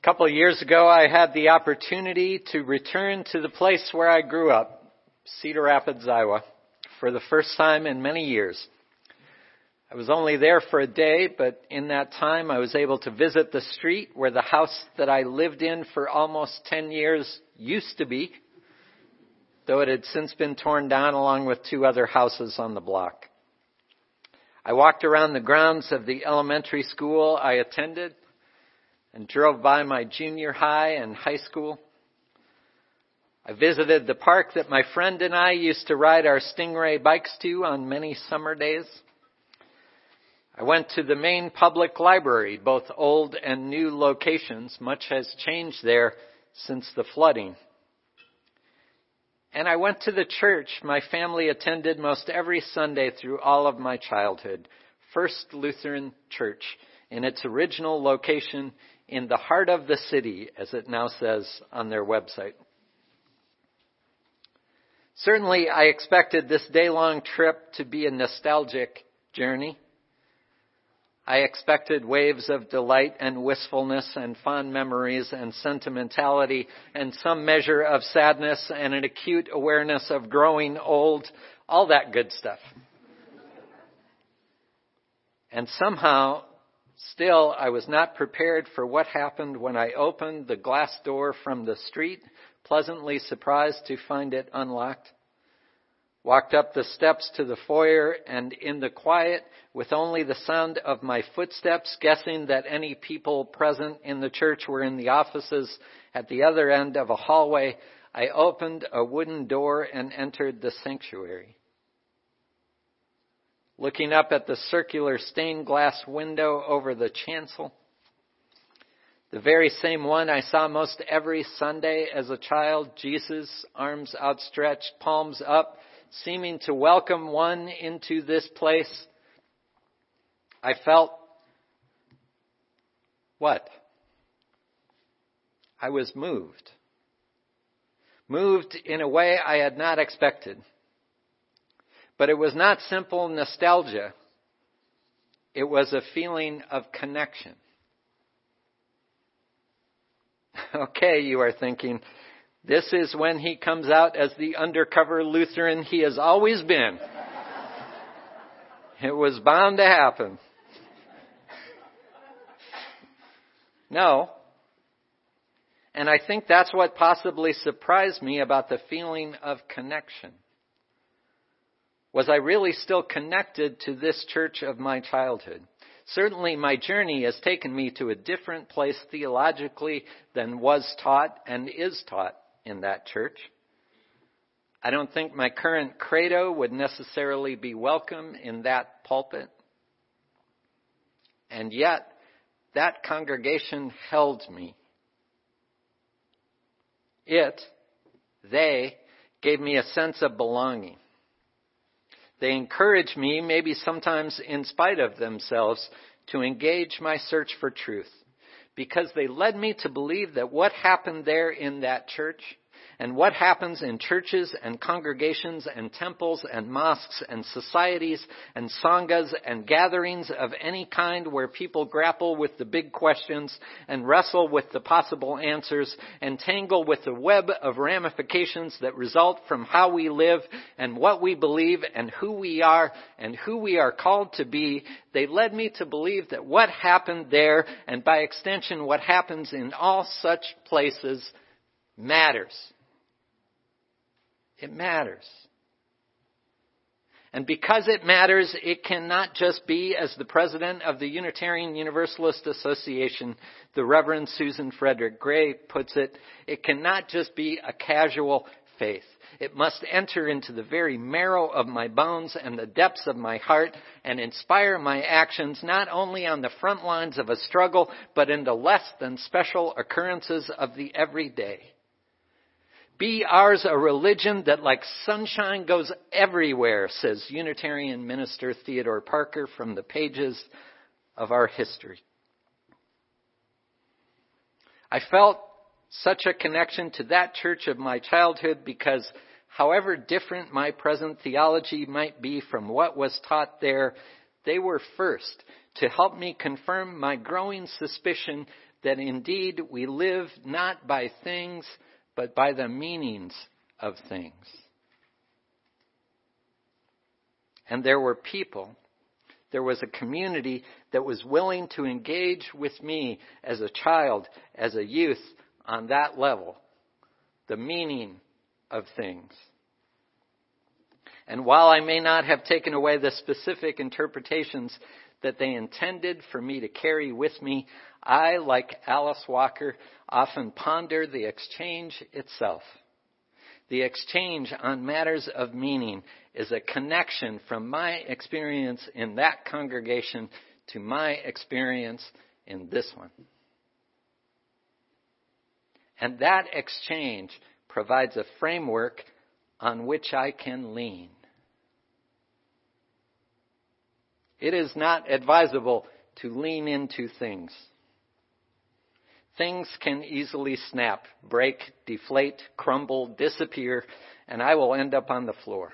A couple of years ago, I had the opportunity to return to the place where I grew up, Cedar Rapids, Iowa, for the first time in many years. I was only there for a day, but in that time I was able to visit the street where the house that I lived in for almost 10 years used to be, though it had since been torn down along with two other houses on the block. I walked around the grounds of the elementary school I attended and drove by my junior high and high school. I visited the park that my friend and I used to ride our Stingray bikes to on many summer days. I went to the main public library, both old and new locations. Much has changed there since the flooding. And I went to the church my family attended most every Sunday through all of my childhood, First Lutheran Church, in its original location in the heart of the city, as it now says on their website. Certainly, I expected this day long trip to be a nostalgic journey. I expected waves of delight and wistfulness and fond memories and sentimentality and some measure of sadness and an acute awareness of growing old, all that good stuff. And somehow Still, I was not prepared for what happened when I opened the glass door from the street, pleasantly surprised to find it unlocked. Walked up the steps to the foyer and in the quiet, with only the sound of my footsteps, guessing that any people present in the church were in the offices at the other end of a hallway, I opened a wooden door and entered the sanctuary looking up at the circular stained glass window over the chancel. The very same one I saw most every Sunday as a child, Jesus, arms outstretched, palms up, seeming to welcome one into this place. I felt what? I was moved. Moved in a way I had not expected. But it was not simple nostalgia. It was a feeling of connection. Okay, you are thinking, this is when he comes out as the undercover Lutheran he has always been. it was bound to happen. No. And I think that's what possibly surprised me about the feeling of connection. Was I really still connected to this church of my childhood? Certainly, my journey has taken me to a different place theologically than was taught and is taught in that church. I don't think my current credo would necessarily be welcome in that pulpit. And yet, that congregation held me. It, they, gave me a sense of belonging. They encourage me, maybe sometimes in spite of themselves, to engage my search for truth because they led me to believe that what happened there in that church and what happens in churches and congregations and temples and mosques and societies and sanghas and gatherings of any kind where people grapple with the big questions and wrestle with the possible answers and tangle with the web of ramifications that result from how we live and what we believe and who we are and who we are called to be, they led me to believe that what happened there and by extension what happens in all such places matters. It matters. And because it matters, it cannot just be, as the president of the Unitarian Universalist Association, the Reverend Susan Frederick Gray puts it, it cannot just be a casual faith. It must enter into the very marrow of my bones and the depths of my heart and inspire my actions not only on the front lines of a struggle, but in the less than special occurrences of the everyday. Be ours a religion that like sunshine goes everywhere, says Unitarian minister Theodore Parker from the pages of our history. I felt such a connection to that church of my childhood because however different my present theology might be from what was taught there, they were first to help me confirm my growing suspicion that indeed we live not by things, but by the meanings of things. And there were people, there was a community that was willing to engage with me as a child, as a youth, on that level, the meaning of things. And while I may not have taken away the specific interpretations that they intended for me to carry with me, I, like Alice Walker, often ponder the exchange itself. The exchange on matters of meaning is a connection from my experience in that congregation to my experience in this one. And that exchange provides a framework on which I can lean. It is not advisable to lean into things. Things can easily snap, break, deflate, crumble, disappear, and I will end up on the floor.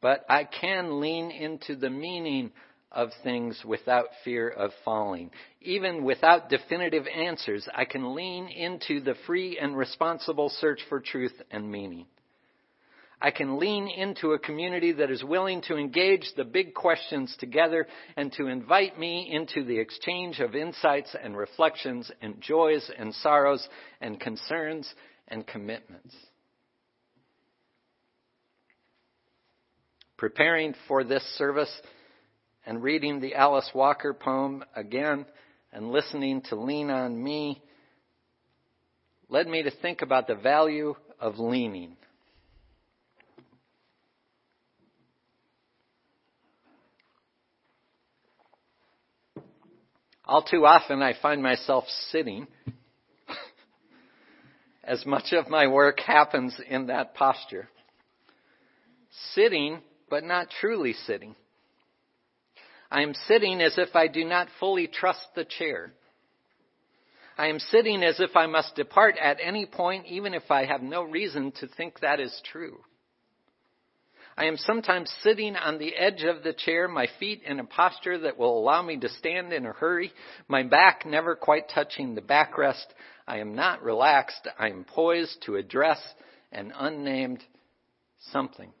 But I can lean into the meaning of things without fear of falling. Even without definitive answers, I can lean into the free and responsible search for truth and meaning. I can lean into a community that is willing to engage the big questions together and to invite me into the exchange of insights and reflections and joys and sorrows and concerns and commitments. Preparing for this service and reading the Alice Walker poem again and listening to Lean on Me led me to think about the value of leaning. All too often I find myself sitting. as much of my work happens in that posture. Sitting, but not truly sitting. I am sitting as if I do not fully trust the chair. I am sitting as if I must depart at any point, even if I have no reason to think that is true. I am sometimes sitting on the edge of the chair, my feet in a posture that will allow me to stand in a hurry, my back never quite touching the backrest. I am not relaxed. I am poised to address an unnamed something.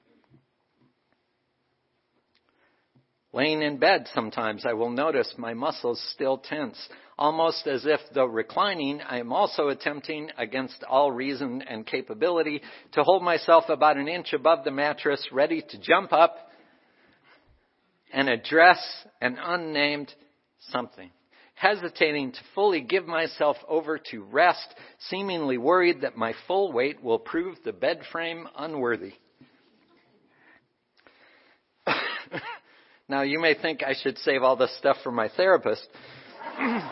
Laying in bed sometimes I will notice my muscles still tense, almost as if though reclining, I am also attempting against all reason and capability to hold myself about an inch above the mattress, ready to jump up and address an unnamed something. Hesitating to fully give myself over to rest, seemingly worried that my full weight will prove the bed frame unworthy. Now, you may think I should save all this stuff for my therapist.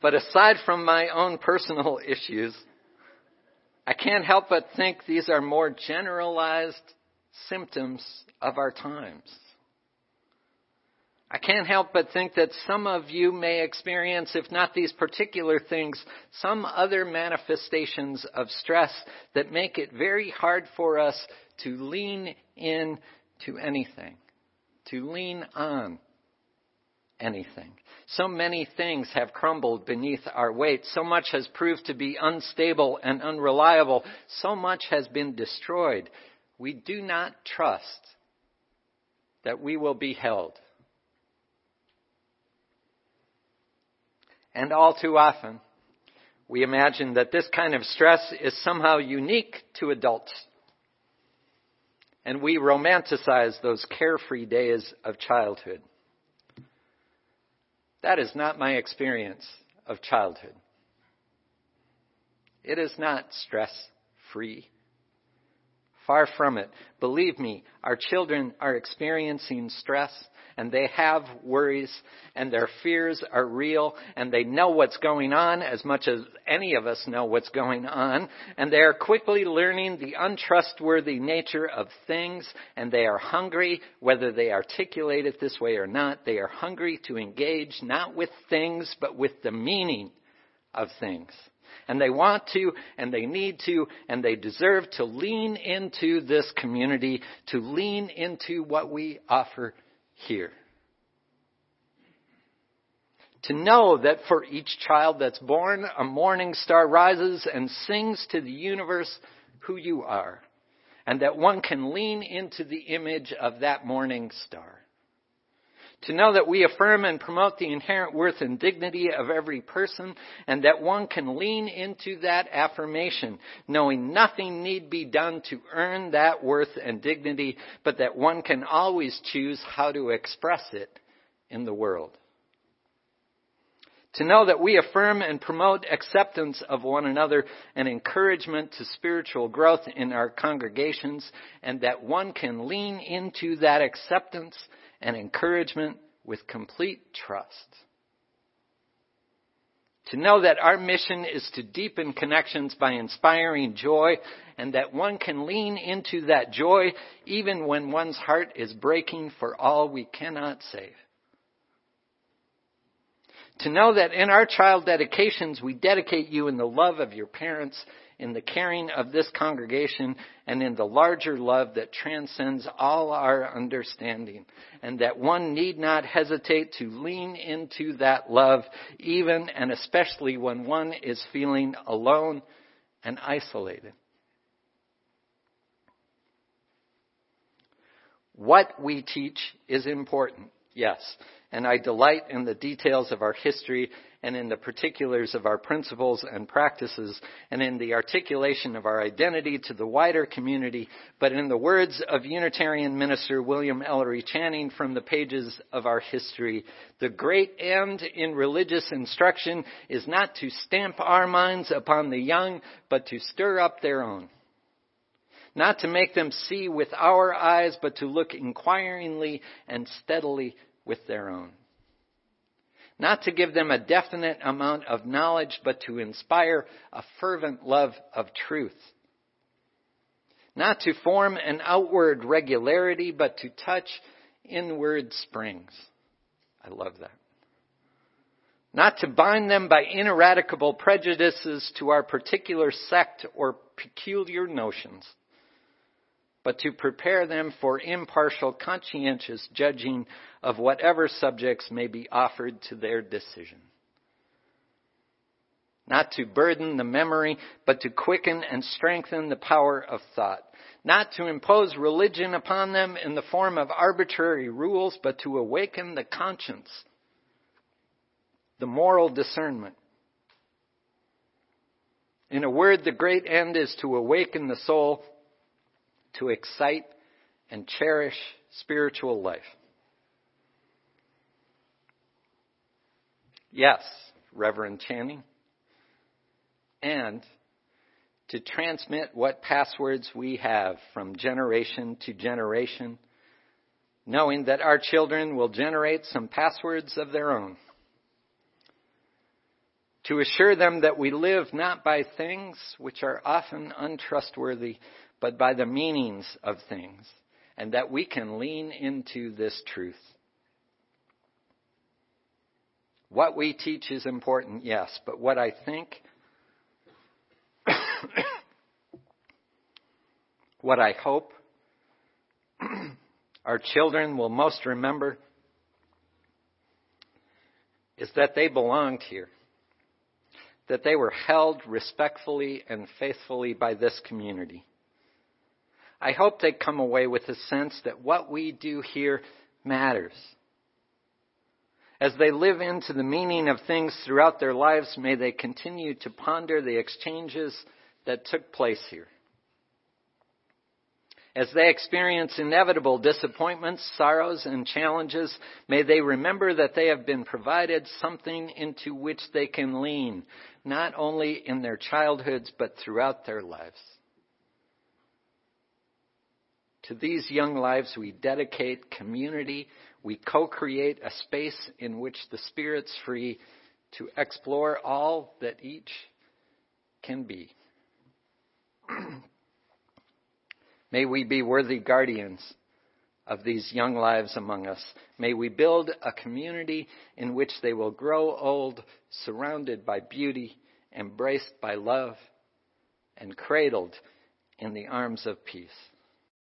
but aside from my own personal issues, I can't help but think these are more generalized symptoms of our times. I can't help but think that some of you may experience, if not these particular things, some other manifestations of stress that make it very hard for us to lean in to anything, to lean on anything. So many things have crumbled beneath our weight. So much has proved to be unstable and unreliable. So much has been destroyed. We do not trust that we will be held. And all too often, we imagine that this kind of stress is somehow unique to adults and we romanticize those carefree days of childhood. That is not my experience of childhood. It is not stress free. Far from it. Believe me, our children are experiencing stress and they have worries and their fears are real and they know what's going on as much as any of us know what's going on and they are quickly learning the untrustworthy nature of things and they are hungry whether they articulate it this way or not they are hungry to engage not with things but with the meaning of things and they want to, and they need to, and they deserve to lean into this community, to lean into what we offer here. To know that for each child that's born, a morning star rises and sings to the universe who you are, and that one can lean into the image of that morning star. To know that we affirm and promote the inherent worth and dignity of every person, and that one can lean into that affirmation, knowing nothing need be done to earn that worth and dignity, but that one can always choose how to express it in the world. To know that we affirm and promote acceptance of one another and encouragement to spiritual growth in our congregations, and that one can lean into that acceptance and encouragement with complete trust. To know that our mission is to deepen connections by inspiring joy and that one can lean into that joy even when one's heart is breaking for all we cannot save. To know that in our child dedications we dedicate you in the love of your parents in the caring of this congregation and in the larger love that transcends all our understanding, and that one need not hesitate to lean into that love, even and especially when one is feeling alone and isolated. What we teach is important, yes, and I delight in the details of our history and in the particulars of our principles and practices and in the articulation of our identity to the wider community, but in the words of Unitarian minister William Ellery Channing from the pages of our history, the great end in religious instruction is not to stamp our minds upon the young, but to stir up their own not to make them see with our eyes, but to look inquiringly and steadily with their own. Not to give them a definite amount of knowledge, but to inspire a fervent love of truth. Not to form an outward regularity, but to touch inward springs. I love that. Not to bind them by ineradicable prejudices to our particular sect or peculiar notions but to prepare them for impartial, conscientious judging of whatever subjects may be offered to their decision. Not to burden the memory, but to quicken and strengthen the power of thought. Not to impose religion upon them in the form of arbitrary rules, but to awaken the conscience, the moral discernment. In a word, the great end is to awaken the soul to excite and cherish spiritual life. Yes, Reverend Channing. And to transmit what passwords we have from generation to generation, knowing that our children will generate some passwords of their own. To assure them that we live not by things which are often untrustworthy, but by the meanings of things, and that we can lean into this truth. What we teach is important, yes, but what I think, what I hope our children will most remember is that they belonged here, that they were held respectfully and faithfully by this community I hope they come away with a sense that what we do here matters. As they live into the meaning of things throughout their lives, may they continue to ponder the exchanges that took place here. As they experience inevitable disappointments, sorrows, and challenges, may they remember that they have been provided something into which they can lean, not only in their childhoods, but throughout their lives. To these young lives, we dedicate community. We co create a space in which the Spirit's free to explore all that each can be. May we be worthy guardians of these young lives among us. May we build a community in which they will grow old, surrounded by beauty, embraced by love, and cradled in the arms of peace.